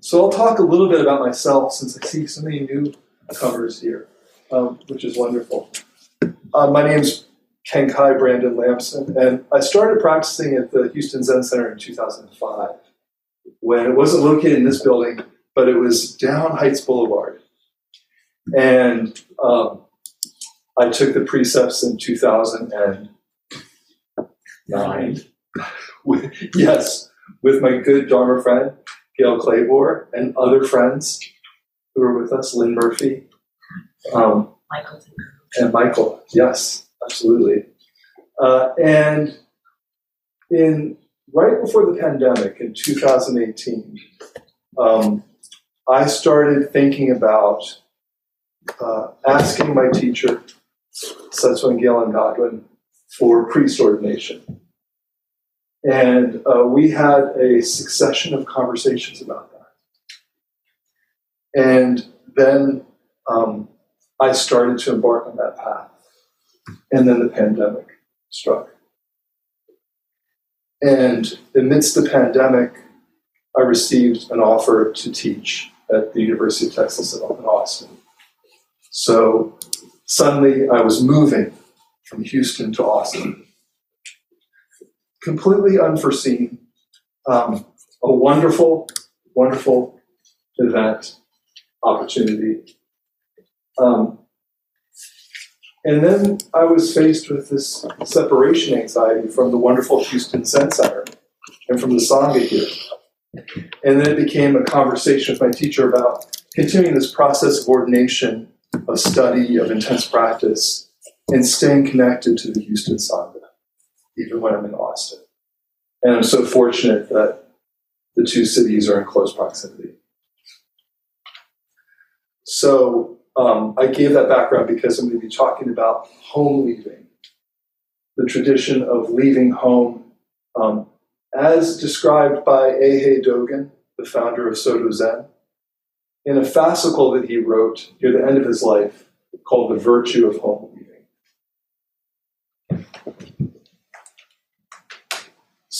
so I'll talk a little bit about myself since I see so many new covers here, um, which is wonderful. Uh, my name's Ken Kai Brandon Lamson, and I started practicing at the Houston Zen Center in 2005 when it wasn't located in this building, but it was down Heights Boulevard. And um, I took the precepts in 2009. yes, with my good Dharma friend, Gail Claybor, and other friends who were with us, Lynn Murphy. Um, Michael. and Michael, yes, absolutely. Uh, and in right before the pandemic in 2018, um, I started thinking about uh, asking my teacher, Setsuen Gaelyn Godwin, for priest ordination. And uh, we had a succession of conversations about that. And then um, I started to embark on that path. And then the pandemic struck. And amidst the pandemic, I received an offer to teach at the University of Texas at Austin. So suddenly I was moving from Houston to Austin. Completely unforeseen. Um, a wonderful, wonderful event, opportunity. Um, and then I was faced with this separation anxiety from the wonderful Houston Zen Center and from the Sangha here. And then it became a conversation with my teacher about continuing this process of ordination, of study, of intense practice, and staying connected to the Houston Sangha, even when I'm in Austin. And I'm so fortunate that the two cities are in close proximity. So um, I gave that background because I'm going to be talking about home leaving, the tradition of leaving home um, as described by Eihei Dogen, the founder of Soto Zen, in a fascicle that he wrote near the end of his life called The Virtue of Home Leaving.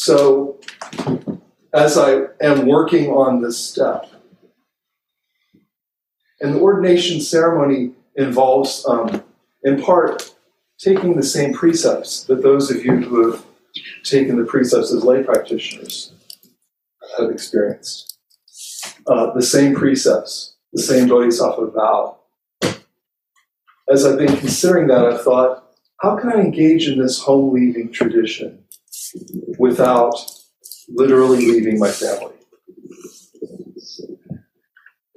So, as I am working on this step, and the ordination ceremony involves, um, in part, taking the same precepts that those of you who have taken the precepts as lay practitioners have experienced. Uh, the same precepts, the same bodhisattva vow. As I've been considering that, I've thought, how can I engage in this home leaving tradition without literally leaving my family?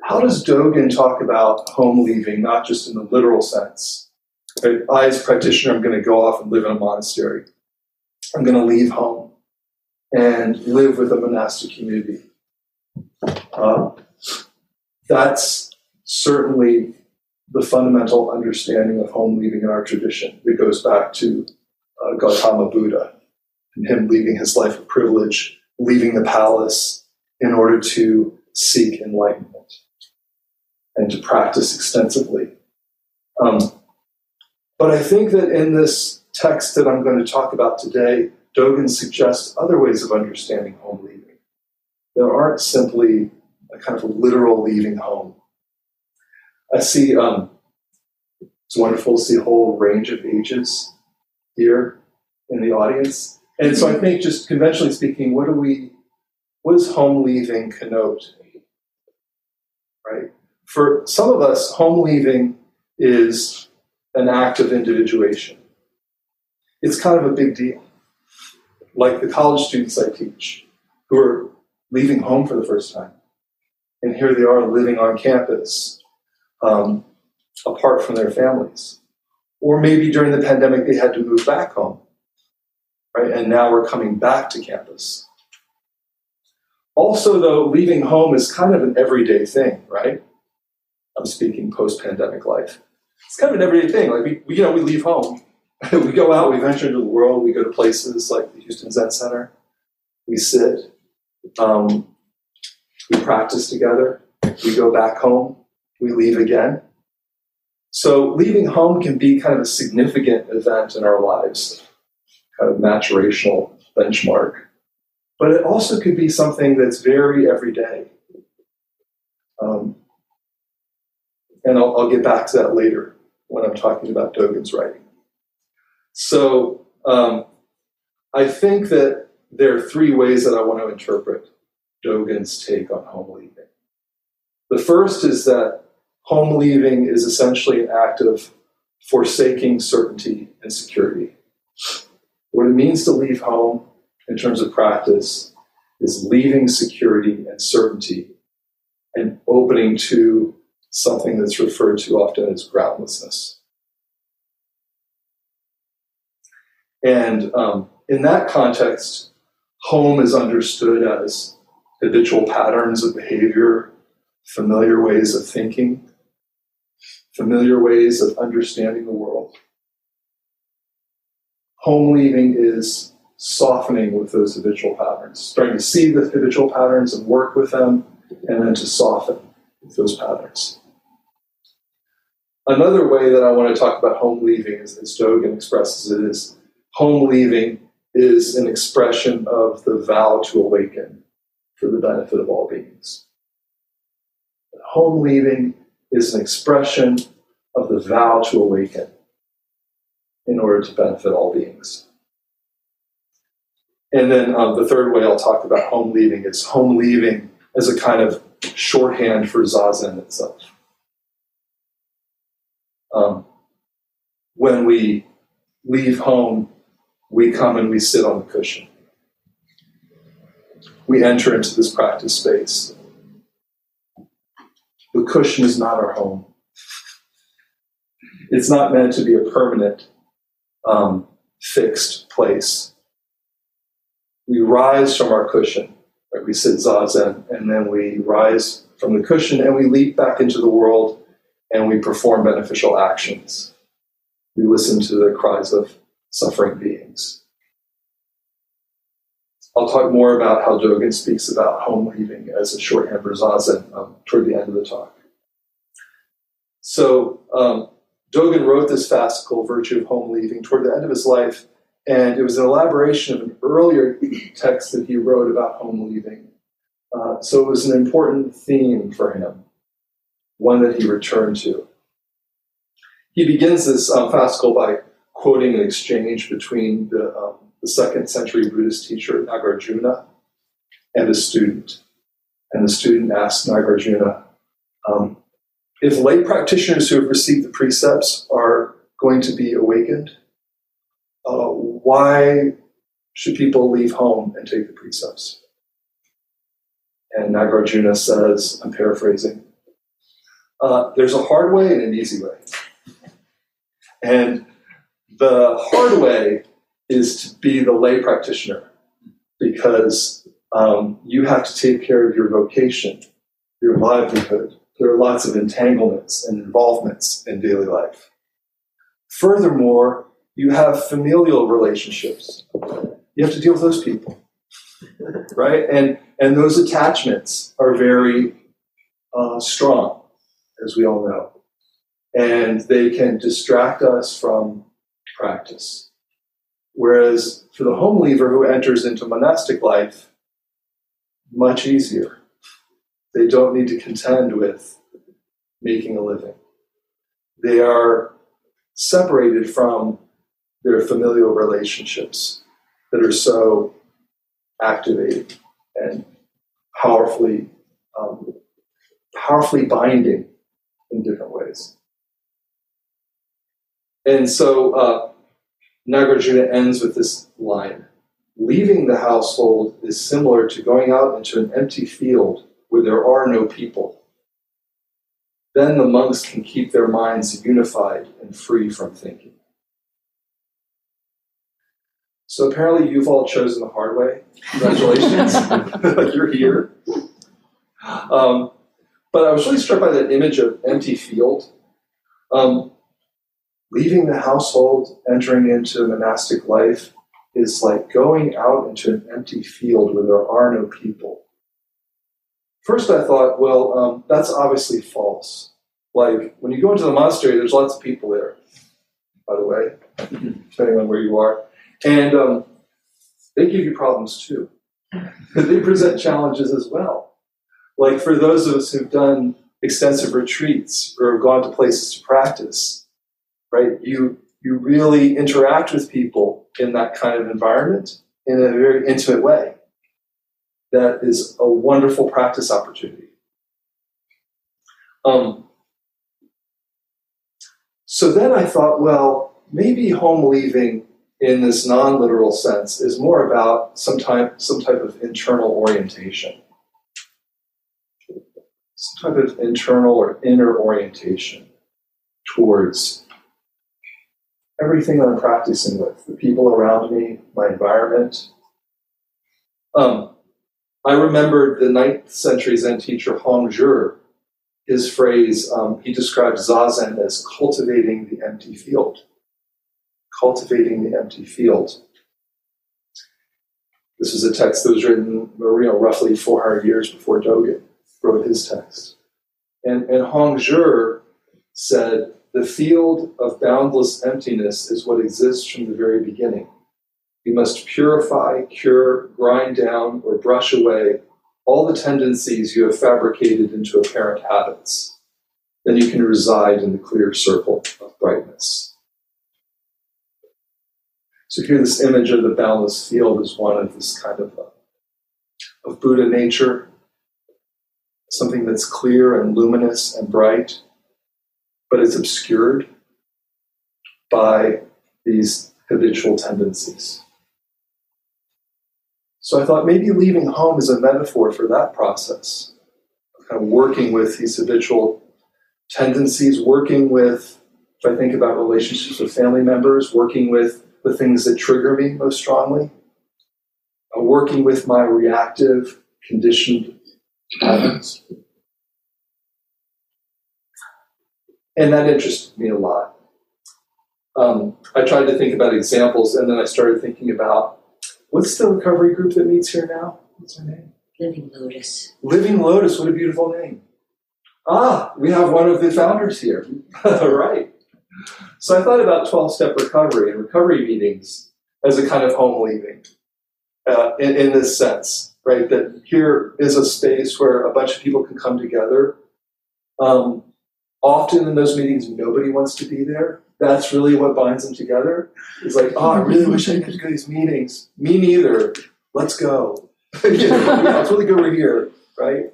How does Dogen talk about home leaving, not just in the literal sense? I, as a practitioner, I'm going to go off and live in a monastery. I'm going to leave home and live with a monastic community. Uh, that's certainly the fundamental understanding of home leaving in our tradition. It goes back to uh, Gautama Buddha and him leaving his life of privilege, leaving the palace in order to seek enlightenment and to practice extensively. Um, but I think that in this text that I'm going to talk about today, Dogen suggests other ways of understanding home leaving. There aren't simply a kind of literal leaving home. I see, um, it's wonderful to see a whole range of ages here in the audience. And so I think, just conventionally speaking, what do we, what does home leaving connote? Right? For some of us, home leaving is an act of individuation. It's kind of a big deal. Like the college students I teach who are leaving home for the first time. And here they are living on campus um, apart from their families. Or maybe during the pandemic they had to move back home, right? And now we're coming back to campus. Also, though, leaving home is kind of an everyday thing, right? I'm speaking post-pandemic life. It's kind of an everyday thing. Like we, we you know, we leave home, we go out, we venture into the world, we go to places like the Houston Zen Center, we sit, um, we practice together, we go back home, we leave again. So leaving home can be kind of a significant event in our lives, kind of maturational benchmark. But it also could be something that's very everyday. Um, and I'll, I'll, get back to that later when I'm talking about Dogen's writing. So um, I think that there are three ways that I want to interpret Dogen's take on home leaving. The first is that home leaving is essentially an act of forsaking certainty and security. What it means to leave home in terms of practice is leaving security and certainty and opening to something that's referred to often as groundlessness. And um, in that context, home is understood as habitual patterns of behavior, familiar ways of thinking, familiar ways of understanding the world. Home leaving is softening with those habitual patterns, starting to see the habitual patterns and work with them, and then to soften with those patterns. Another way that I want to talk about home leaving, as, as Dogen expresses it, is home leaving is an expression of the vow to awaken for the benefit of all beings. Home leaving is an expression of the vow to awaken in order to benefit all beings. And then um, the third way I'll talk about home leaving is home leaving as a kind of shorthand for zazen itself. Um, when we leave home, we come and we sit on the cushion. We enter into this practice space. The cushion is not our home. It's not meant to be a permanent, um, fixed place. We rise from our cushion, right? we sit zazen, and then we rise from the cushion and we leap back into the world and we perform beneficial actions. We listen to the cries of suffering beings. I'll talk more about how Dogen speaks about home leaving as a shorthand for zazen um, toward the end of the talk. So, um, Dogen wrote this fascicle, Virtue of Home Leaving, toward the end of his life, and it was an elaboration of an earlier text that he wrote about home leaving. Uh, so it was an important theme for him, one that he returned to. He begins this um, fascicle by quoting an exchange between the, um, the second century Buddhist teacher Nagarjuna and a student. And the student asks Nagarjuna, um, if lay practitioners who have received the precepts are going to be awakened, uh, why should people leave home and take the precepts? And Nagarjuna says, I'm paraphrasing, uh, there's a hard way and an easy way. And the hard way is to be the lay practitioner because um, you have to take care of your vocation, your livelihood, there are lots of entanglements and involvements in daily life. Furthermore, you have familial relationships. You have to deal with those people, right? And and those attachments are very uh, strong, as we all know, and they can distract us from practice. Whereas for the home leaver who enters into monastic life, much easier they don't need to contend with making a living. They are separated from their familial relationships that are so activated and powerfully, um, powerfully binding in different ways. And so uh, Nagarjuna ends with this line Leaving the household is similar to going out into an empty field where there are no people. Then the monks can keep their minds unified and free from thinking. So apparently, you've all chosen the hard way. Congratulations. You're here. Um, but I was really struck by that image of empty field. Um, leaving the household, entering into monastic life, is like going out into an empty field where there are no people. First, I thought, well, um, that's obviously false. Like, when you go into the monastery, there's lots of people there, by the way, depending on where you are. And um, they give you problems too. they present challenges as well. Like for those of us who've done extensive retreats or gone to places to practice, right? You you really interact with people in that kind of environment in a very intimate way. That is a wonderful practice opportunity. Um, so then I thought, well, maybe home leaving in this non-literal sense is more about some type, some type of internal orientation. Some type of internal or inner orientation towards everything that I'm practicing with, the people around me, my environment. Um, I remembered the ninth century Zen teacher Hongzhi his phrase, um, he describes Zazen as cultivating the empty field. Cultivating the empty field. This is a text that was written you know, roughly 400 years before Dogen wrote his text. And, and Hongzhi said, the field of boundless emptiness is what exists from the very beginning. You must purify, cure, grind down, or brush away all the tendencies you have fabricated into apparent habits, then you can reside in the clear circle of brightness. So here, this image of the boundless field is one of this kind of uh, of Buddha nature, something that's clear and luminous and bright, but it's obscured by these habitual tendencies. So I thought maybe leaving home is a metaphor for that process, kind of working with these habitual tendencies, working with, if I think about relationships with family members, working with the things that trigger me most strongly, uh, working with my reactive, conditioned patterns. And that interested me a lot. Um, I tried to think about examples, and then I started thinking about What's the recovery group that meets here now? What's her name? Living Lotus. Living Lotus, what a beautiful name. Ah, we have one of the founders here. right. So I thought about 12 step recovery and recovery meetings as a kind of home leaving uh, in, in this sense, right? That here is a space where a bunch of people can come together. Um, often in those meetings, nobody wants to be there that's really what binds them together. It's like, oh, I really wish I could go to these meetings. Me neither. Let's go. yeah, it's really good we're here, right?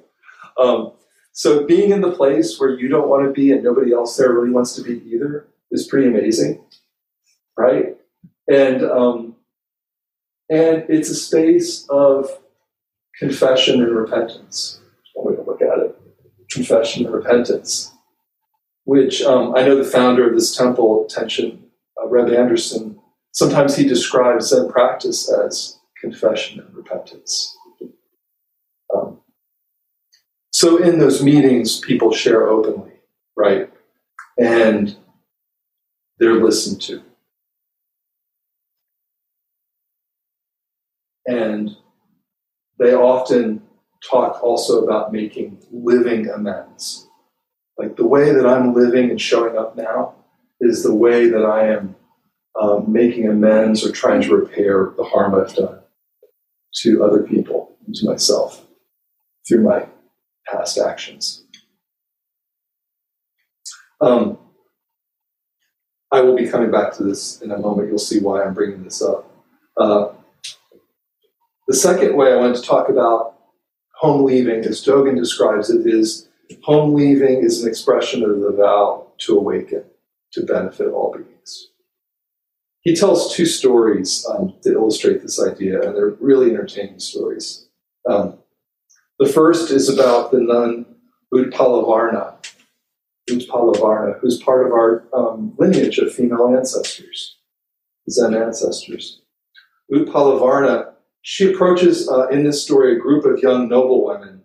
Um, so being in the place where you don't want to be and nobody else there really wants to be either is pretty amazing, right? And um, and it's a space of confession and repentance. One way to look at it: confession and repentance which um, I know the founder of this temple, Tenshin uh, Reb Anderson, sometimes he describes Zen practice as confession and repentance. Um, so in those meetings, people share openly, right? And they're listened to. And they often talk also about making living amends like the way that I'm living and showing up now is the way that I am um, making amends or trying to repair the harm I've done to other people and to myself through my past actions. Um, I will be coming back to this in a moment. You'll see why I'm bringing this up. Uh, the second way I want to talk about home leaving, as Dogen describes it, is Home leaving is an expression of the vow to awaken, to benefit all beings. He tells two stories um, that illustrate this idea, and they're really entertaining stories. Um, the first is about the nun Utpalavarna, who's part of our um, lineage of female ancestors, Zen ancestors. Utpalavarna, she approaches uh, in this story a group of young noble women,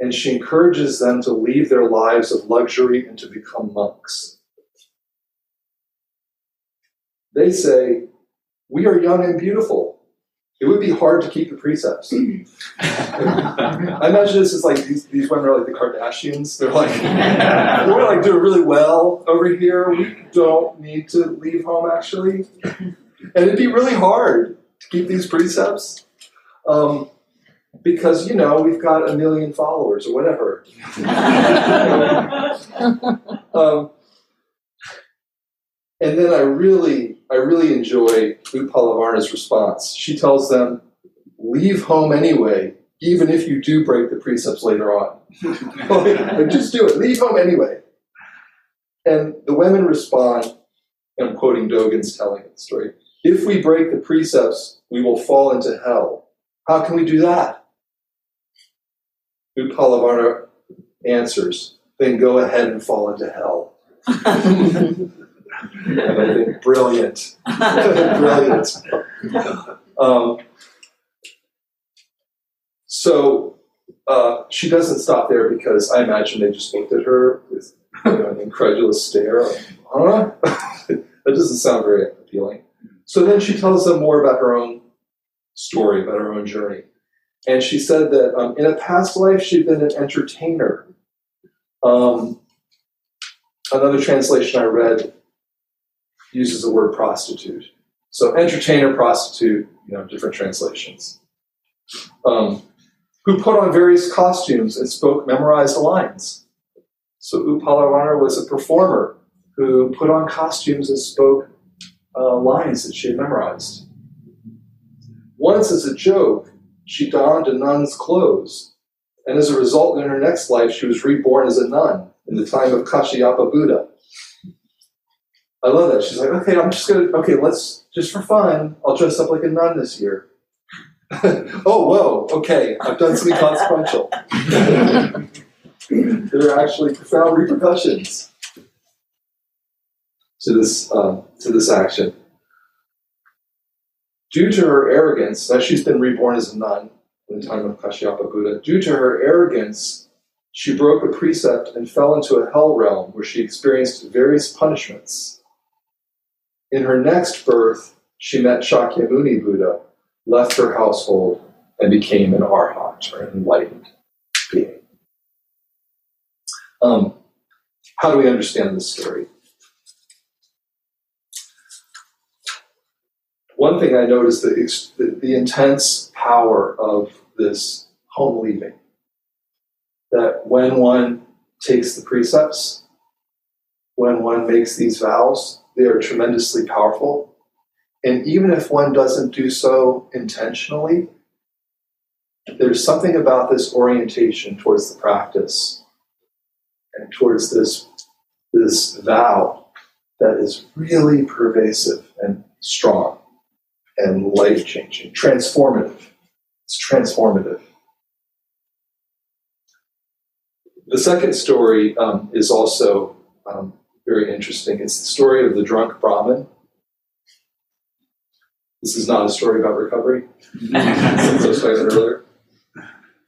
and she encourages them to leave their lives of luxury and to become monks. They say, We are young and beautiful. It would be hard to keep the precepts. I imagine this is like these, these women are like the Kardashians. They're like, we're like doing really well over here. We don't need to leave home actually. And it'd be really hard to keep these precepts. Um, because you know we've got a million followers or whatever. um, and then I really, I really enjoy Upalavarna's response. She tells them, "Leave home anyway, even if you do break the precepts later on. like, just do it. Leave home anyway." And the women respond, and I'm quoting Dogen's telling the story. If we break the precepts, we will fall into hell. How can we do that? Upalavarna answers, then go ahead and fall into hell. and I think, brilliant. brilliant. Um, so uh, she doesn't stop there because I imagine they just looked at her with you know, an incredulous stare. Like, huh? that doesn't sound very appealing. So then she tells them more about her own story, about her own journey. And she said that um, in a past life she'd been an entertainer. Um, another translation I read uses the word prostitute. So entertainer, prostitute, you know, different translations. Um, who put on various costumes and spoke memorized lines. So Upalavarna was a performer who put on costumes and spoke uh, lines that she had memorized. Once, as a joke, she donned a nun's clothes, and as a result, in her next life, she was reborn as a nun in the time of Kashyapa Buddha. I love that. She's like, okay, I'm just gonna, okay, let's, just for fun, I'll dress up like a nun this year. oh, whoa, okay, I've done something consequential. there are actually profound repercussions to this, um, to this action. Due to her arrogance, as she's been reborn as a nun in the time of Kashyapa Buddha, due to her arrogance, she broke a precept and fell into a hell realm where she experienced various punishments. In her next birth, she met Shakyamuni Buddha, left her household, and became an arhat, or an enlightened being. Um, how do we understand this story? One thing I noticed the, the, the intense power of this home leaving. That when one takes the precepts, when one makes these vows, they are tremendously powerful. And even if one doesn't do so intentionally, there's something about this orientation towards the practice and towards this, this vow that is really pervasive and strong and life changing, transformative. It's transformative. The second story um, is also um, very interesting. It's the story of the drunk Brahmin. This is not a story about recovery, since I was talking earlier.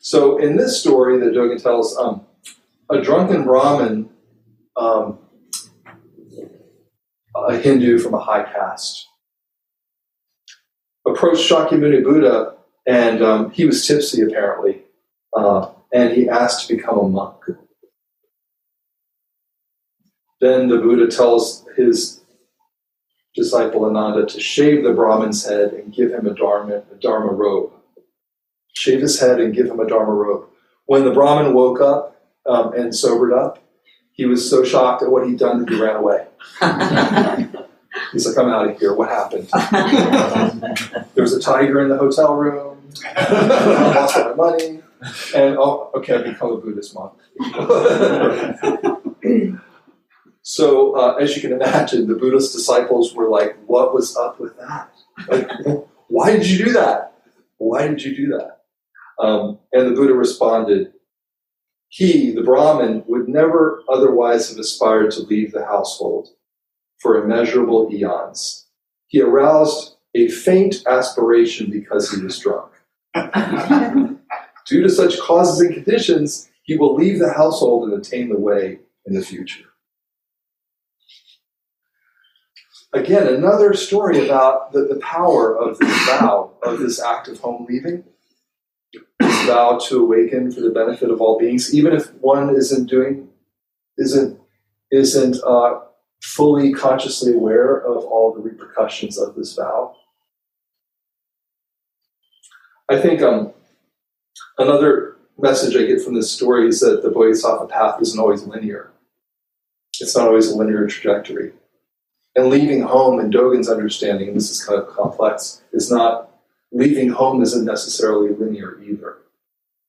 So, in this story that Dogen tells, um, a drunken Brahmin, um, a Hindu from a high caste, approached Shakyamuni Buddha, and um, he was tipsy apparently, uh, and he asked to become a monk. Then the Buddha tells his disciple Ananda to shave the Brahmin's head and give him a dharma, a dharma robe. Shave his head and give him a dharma robe. When the Brahmin woke up um, and sobered up, he was so shocked at what he'd done that he ran away. He's like, I'm out of here. What happened? there was a tiger in the hotel room. I lost my money. And oh, okay, I become a Buddhist monk. so, uh, as you can imagine, the Buddhist disciples were like, What was up with that? Like, why did you do that? Why did you do that? Um, and the Buddha responded, He, the Brahmin, would never otherwise have aspired to leave the household for immeasurable eons. He aroused a faint aspiration because he was drunk. Due to such causes and conditions, he will leave the household and attain the way in the future. Again, another story about the, the power of this vow, of this act of home leaving. This vow to awaken for the benefit of all beings, even if one isn't doing, isn't, isn't uh, fully consciously aware of all the repercussions of this vow. I think um, Another message I get from this story is that the Bodhisattva path isn't always linear. It's not always a linear trajectory. And leaving home, in Dogen's understanding, and this is kind of complex, is not leaving home isn't necessarily linear either.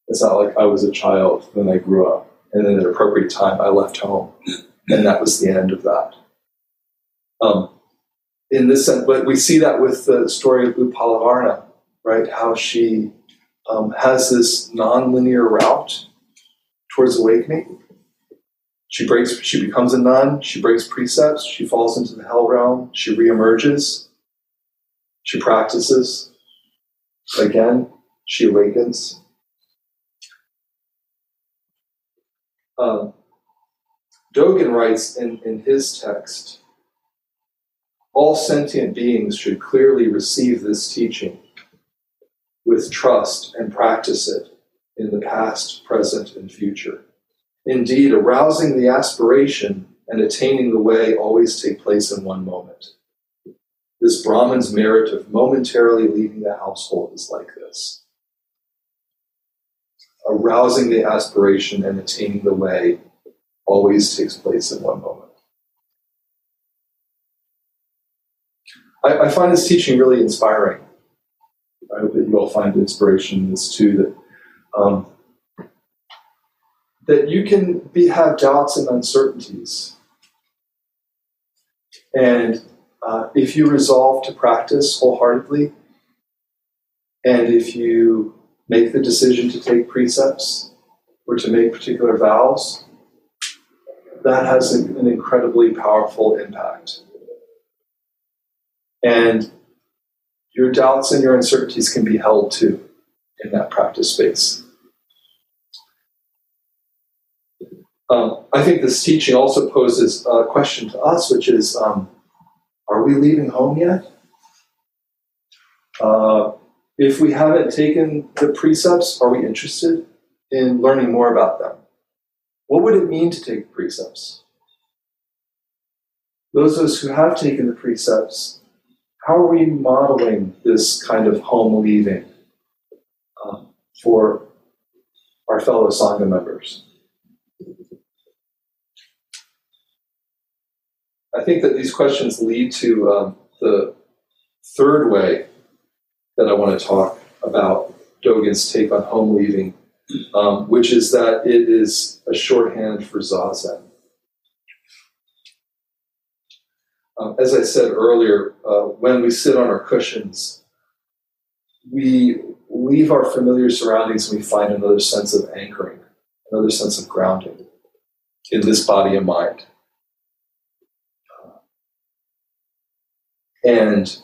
It's not like I was a child, then I grew up, and then at an appropriate time I left home, and that was the end of that. Um, in this sense, but we see that with the story of Upalavarna, right? How she um, has this non-linear route towards awakening. She breaks. She becomes a nun. She breaks precepts. She falls into the hell realm. She reemerges. She practices. Again, she awakens. Um, Dogen writes in, in his text all sentient beings should clearly receive this teaching with trust and practice it in the past, present, and future. Indeed, arousing the aspiration and attaining the way always take place in one moment. This Brahman's merit of momentarily leaving the household is like this. Arousing the aspiration and attaining the way always takes place in one moment. I, I find this teaching really inspiring. I hope that you all find inspiration in this too. That um, that you can be have doubts and uncertainties, and uh, if you resolve to practice wholeheartedly, and if you make the decision to take precepts or to make particular vows, that has an, an incredibly powerful impact. And your doubts and your uncertainties can be held too in that practice space. Um, I think this teaching also poses a question to us, which is um, are we leaving home yet? Uh, if we haven't taken the precepts, are we interested in learning more about them? What would it mean to take precepts? Those of us who have taken the precepts, how are we modeling this kind of home leaving uh, for our fellow Sangha members? I think that these questions lead to um, the third way that I want to talk about Dogen's take on home leaving, um, which is that it is a shorthand for zazen. Um, as I said earlier, uh, when we sit on our cushions, we leave our familiar surroundings and we find another sense of anchoring, another sense of grounding in this body and mind. And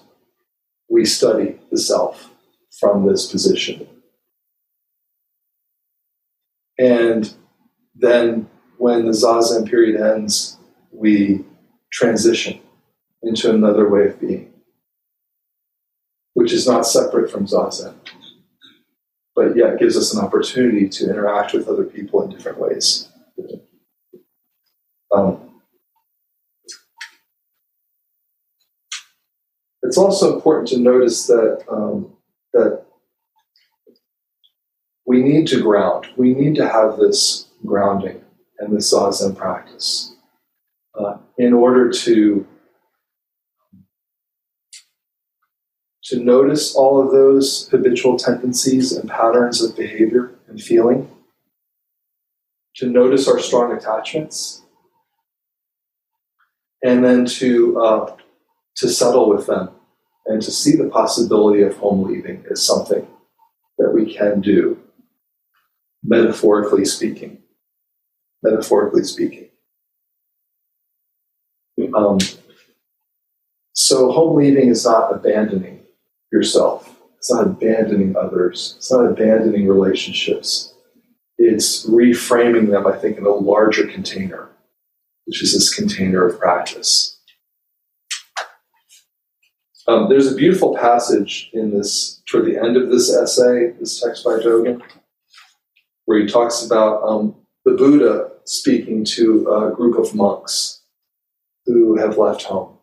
we study the self from this position. And then when the Zazen period ends, we transition into another way of being, which is not separate from Zazen, but yet gives us an opportunity to interact with other people in different ways. Um, It's also important to notice that um, that we need to ground. We need to have this grounding and this zazen practice uh, in order to to notice all of those habitual tendencies and patterns of behavior and feeling, to notice our strong attachments, and then to uh, to settle with them and to see the possibility of home leaving is something that we can do, metaphorically speaking. Metaphorically speaking. Um, so, home leaving is not abandoning yourself, it's not abandoning others, it's not abandoning relationships. It's reframing them, I think, in a larger container, which is this container of practice. Um, there's a beautiful passage in this, toward the end of this essay, this text by Dogen, where he talks about um, the Buddha speaking to a group of monks who have left home.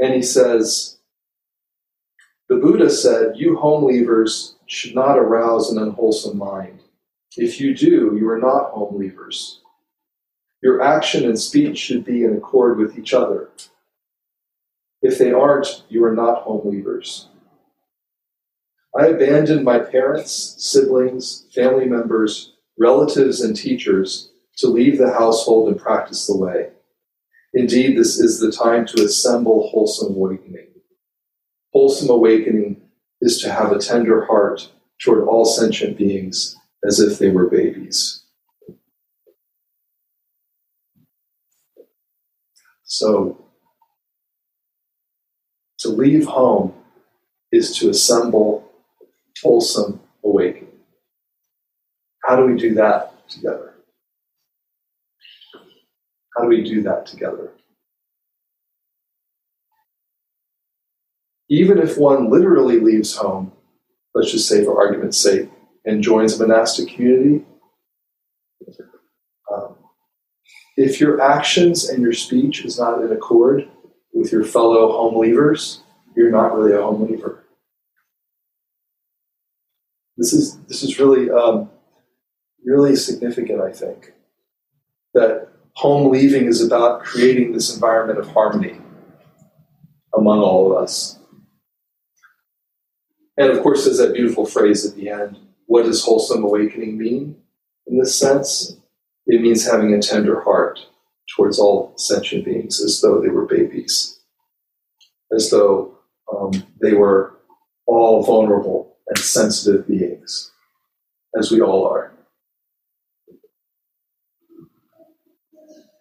And he says, The Buddha said, You home leavers should not arouse an unwholesome mind. If you do, you are not home leavers. Your action and speech should be in accord with each other. If they aren't, you are not home leavers. I abandoned my parents, siblings, family members, relatives, and teachers to leave the household and practice the way. Indeed, this is the time to assemble wholesome awakening. Wholesome awakening is to have a tender heart toward all sentient beings as if they were babies. So, to leave home is to assemble wholesome awakening. How do we do that together? How do we do that together? Even if one literally leaves home, let's just say for argument's sake, and joins a monastic community, um, if your actions and your speech is not in accord with your fellow home leavers, you're not really a home leaver. This is this is really um, really significant, I think, that home leaving is about creating this environment of harmony among all of us. And of course, there's that beautiful phrase at the end what does wholesome awakening mean in this sense? It means having a tender heart towards all sentient beings as though they were babies, as though um, they were all vulnerable and sensitive beings, as we all are.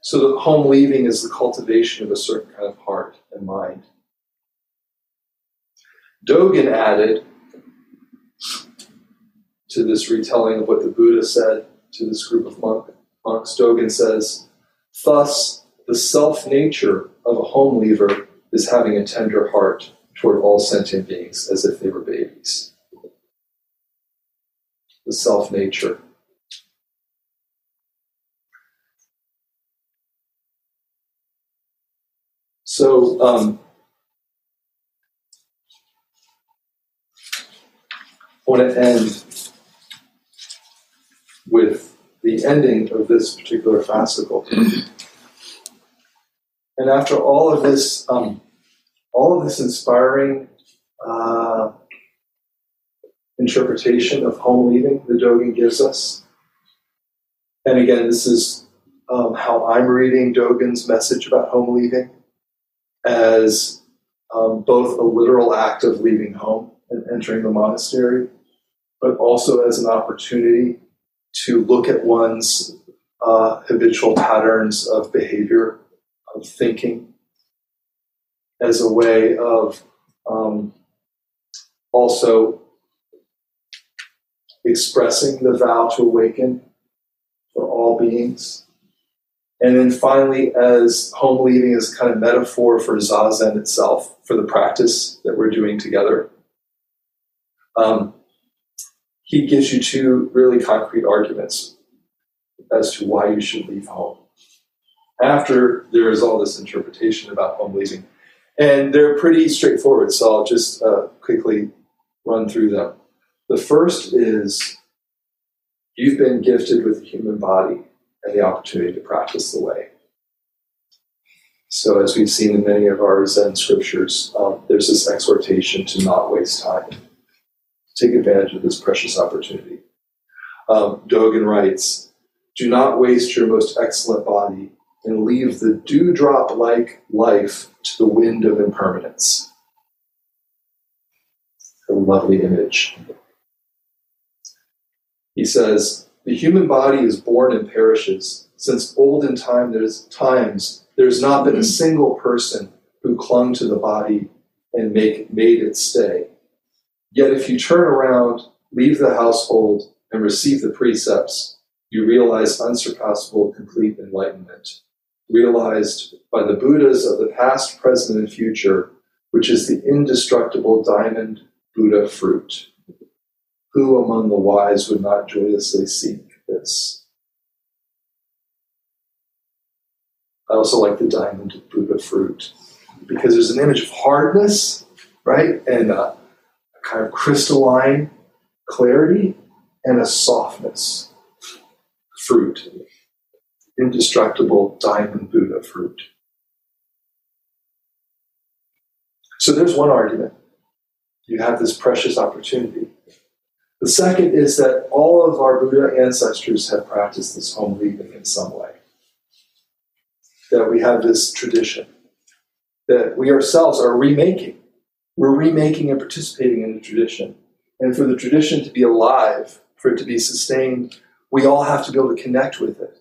So the home leaving is the cultivation of a certain kind of heart and mind. Dogen added to this retelling of what the Buddha said to this group of monk, monks. Dogen says, Thus, the self nature of a home leaver is having a tender heart toward all sentient beings as if they were babies. The self nature. So, um, I want to end with the ending of this particular fascicle. and after all of this, um, all of this inspiring uh, interpretation of home leaving the Dogen gives us, and again, this is um, how I'm reading Dogen's message about home leaving as um, both a literal act of leaving home and entering the monastery, but also as an opportunity to look at one's uh, habitual patterns of behavior, of thinking, as a way of um, also expressing the vow to awaken for all beings. And then finally, as home leaving is kind of metaphor for zazen itself, for the practice that we're doing together. Um, he gives you two really concrete arguments as to why you should leave home. After there is all this interpretation about home leaving, and they're pretty straightforward, so I'll just uh, quickly run through them. The first is you've been gifted with a human body and the opportunity to practice the way. So, as we've seen in many of our Zen scriptures, um, there's this exhortation to not waste time take advantage of this precious opportunity. Um, Dogen writes, Do not waste your most excellent body and leave the dewdrop like life to the wind of impermanence. A lovely image. He says, The human body is born and perishes. Since olden time there's times there's not been a single person who clung to the body and make, made it stay. Yet if you turn around, leave the household, and receive the precepts, you realize unsurpassable complete enlightenment, realized by the Buddhas of the past, present, and future, which is the indestructible diamond Buddha fruit. Who among the wise would not joyously seek this? I also like the diamond Buddha fruit because there's an image of hardness, right? And uh, kind of crystalline clarity and a softness. Fruit, indestructible diamond Buddha fruit. So there's one argument. You have this precious opportunity. The second is that all of our Buddha ancestors have practiced this home leaving in some way. That we have this tradition that we ourselves are remaking. We're remaking and participating in the tradition. And for the tradition to be alive, for it to be sustained, we all have to be able to connect with it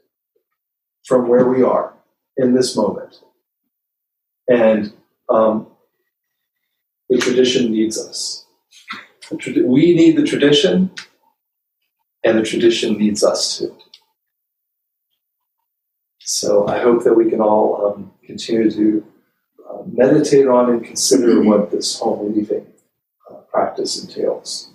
from where we are in this moment. And um, the tradition needs us. We need the tradition, and the tradition needs us too. So I hope that we can all um, continue to meditate on and consider what this home leaving uh, practice entails.